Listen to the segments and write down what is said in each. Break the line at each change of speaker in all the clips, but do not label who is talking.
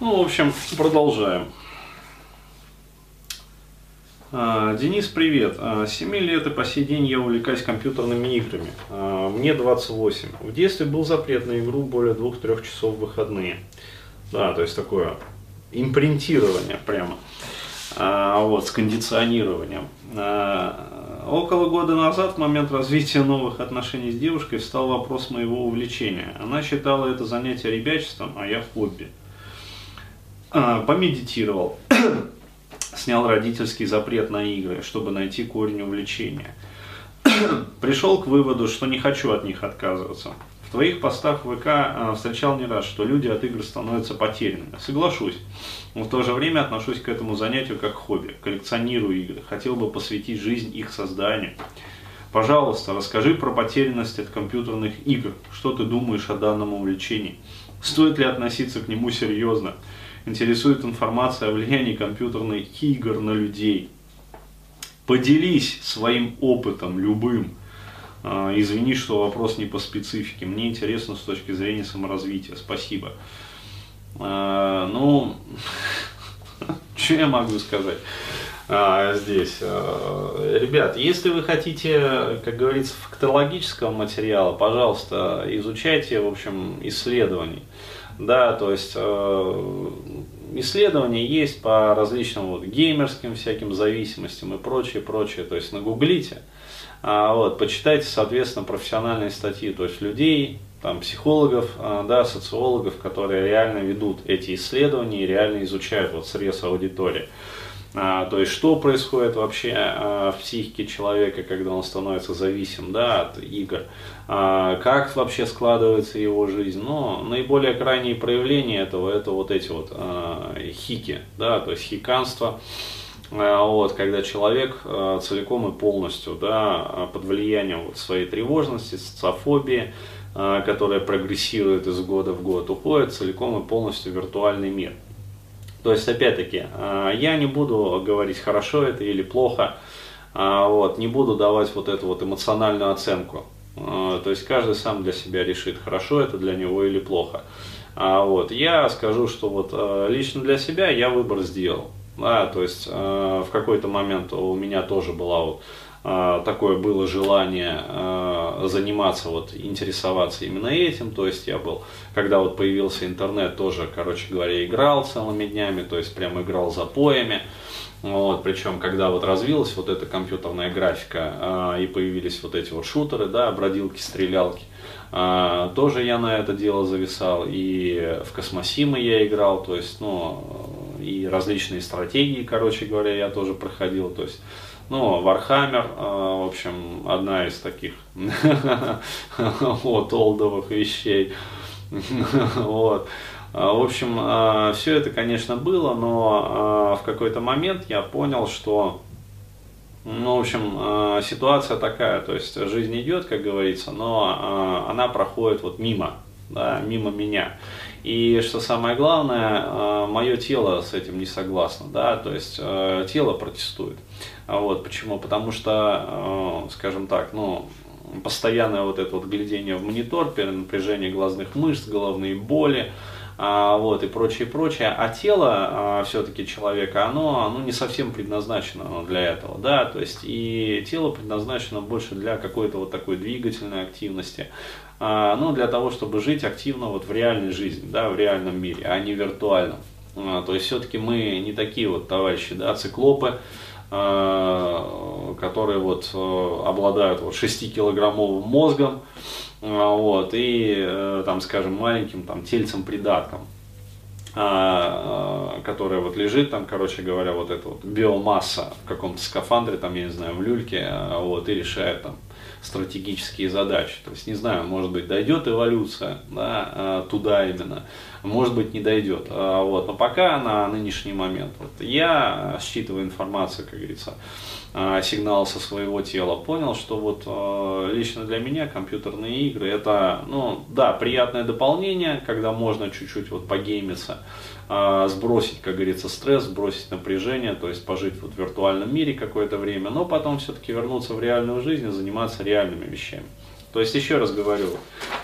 Ну, в общем, продолжаем. А, Денис, привет. А, с 7 лет и по сей день я увлекаюсь компьютерными играми. А, Мне 28. В детстве был запрет на игру более 2-3 часов в выходные. Да, то есть такое импринтирование прямо. Вот, с кондиционированием. Около года назад, в момент развития новых отношений с девушкой, встал вопрос моего увлечения. Она считала это занятие ребячеством, а я хобби. А, Помедитировал, снял родительский запрет на игры, чтобы найти корень увлечения. Пришел к выводу, что не хочу от них отказываться. В твоих постах ВК а, встречал не раз, что люди от игр становятся потерянными. Соглашусь. Но в то же время отношусь к этому занятию как хобби. Коллекционирую игры. Хотел бы посвятить жизнь их созданию. Пожалуйста, расскажи про потерянность от компьютерных игр. Что ты думаешь о данном увлечении? Стоит ли относиться к нему серьезно? Интересует информация о влиянии компьютерных игр на людей. Поделись своим опытом, любым. А, Извини, что вопрос не по специфике. Мне интересно с точки зрения саморазвития. Спасибо. А, Ну, что я могу сказать а, здесь? Ребят, если вы хотите, как говорится, фактологического материала, пожалуйста, изучайте, в общем, исследований. Да, то есть э, исследования есть по различным вот геймерским всяким зависимостям и прочее, прочее. То есть нагуглите, а, вот, почитайте, соответственно, профессиональные статьи, то есть людей, там, психологов, а, да, социологов, которые реально ведут эти исследования и реально изучают вот срез аудитории. А, то есть, что происходит вообще а, в психике человека, когда он становится зависим да, от игр, а, как вообще складывается его жизнь. Но наиболее крайние проявления этого, это вот эти вот хики, да, то есть хиканство, вот, когда человек целиком и полностью да, под влиянием вот своей тревожности, социофобии, которая прогрессирует из года в год, уходит целиком и полностью в виртуальный мир. То есть, опять-таки, а, я не буду говорить, хорошо это или плохо, а, вот, не буду давать вот эту вот эмоциональную оценку. А, То есть, каждый сам для себя решит, хорошо это для него или плохо. А, Вот, я скажу, что вот а, лично для себя я выбор сделал. Да, то есть в какой-то момент у меня тоже была вот такое было желание а, заниматься, вот, интересоваться именно этим, то есть я был, когда вот появился интернет, тоже, короче говоря, играл целыми днями, то есть прям играл запоями, вот, причем, когда вот развилась вот эта компьютерная графика а, и появились вот эти вот шутеры, да, бродилки, стрелялки, а, тоже я на это дело зависал, и в Космосимы я играл, то есть, ну, и различные стратегии, короче говоря, я тоже проходил, то есть, ну, Warhammer, а, в общем, одна из таких вот, олдовых вещей. Вот. А, В общем, все это, конечно, было, но а, в какой-то момент я понял, что, ну, в общем, а, ситуация такая, то есть жизнь идет, как говорится, но а, она проходит вот мимо, да, мимо меня. И что самое главное, мое тело с этим не согласно, да, то есть э, тело протестует. Вот, почему? Потому что, э, скажем так, ну, постоянное вот это вот глядение в монитор, перенапряжение глазных мышц, головные боли, вот, и прочее, прочее. А тело а, все-таки человека, оно, оно не совсем предназначено для этого, да, то есть и тело предназначено больше для какой-то вот такой двигательной активности, а, ну, для того, чтобы жить активно вот в реальной жизни, да, в реальном мире, а не виртуальном. А, то есть все-таки мы не такие вот товарищи, да, циклопы, а, которые вот э, обладают вот 6-килограммовым мозгом, а, вот, и, э, там, скажем, маленьким там тельцем-придатком, а, которая вот лежит там, короче говоря, вот эта вот биомасса в каком-то скафандре, там, я не знаю, в люльке, а, вот, и решает там стратегические задачи. То есть, не знаю, может быть, дойдет эволюция да, а, туда именно, может быть, не дойдет. А, Вот. Но пока на нынешний момент вот, я, считывая информацию, как говорится, а, сигнал со своего тела, понял, что вот лично для меня компьютерные игры это, ну, да, приятное дополнение, когда можно чуть-чуть вот погеймиться, сбросить, как говорится, стресс, сбросить напряжение, то есть пожить вот в виртуальном мире какое-то время, но потом все-таки вернуться в реальную жизнь и заниматься реальными вещами. То есть, еще раз говорю,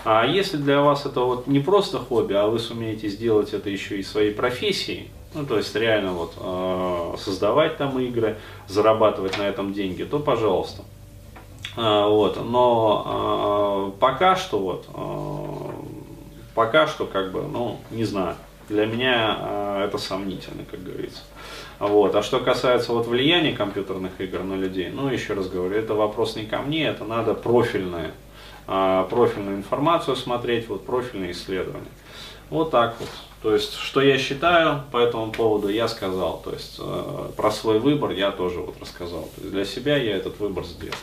а если для вас это вот не просто хобби, а вы сумеете сделать это еще и своей профессией, ну, то есть реально вот э, создавать там игры, зарабатывать на этом деньги, то пожалуйста. А, вот, но э, пока что вот, э, пока что как бы, ну, не знаю, для меня э, это сомнительно, как говорится. Вот. А что касается вот влияния компьютерных игр на людей, ну, еще раз говорю, это вопрос не ко мне, это надо профильное, э, профильную информацию смотреть, вот профильные исследования. Вот так вот. То есть, что я считаю по этому поводу, я сказал. То есть, э, про свой выбор я тоже вот рассказал. То есть, для себя я этот выбор сделал.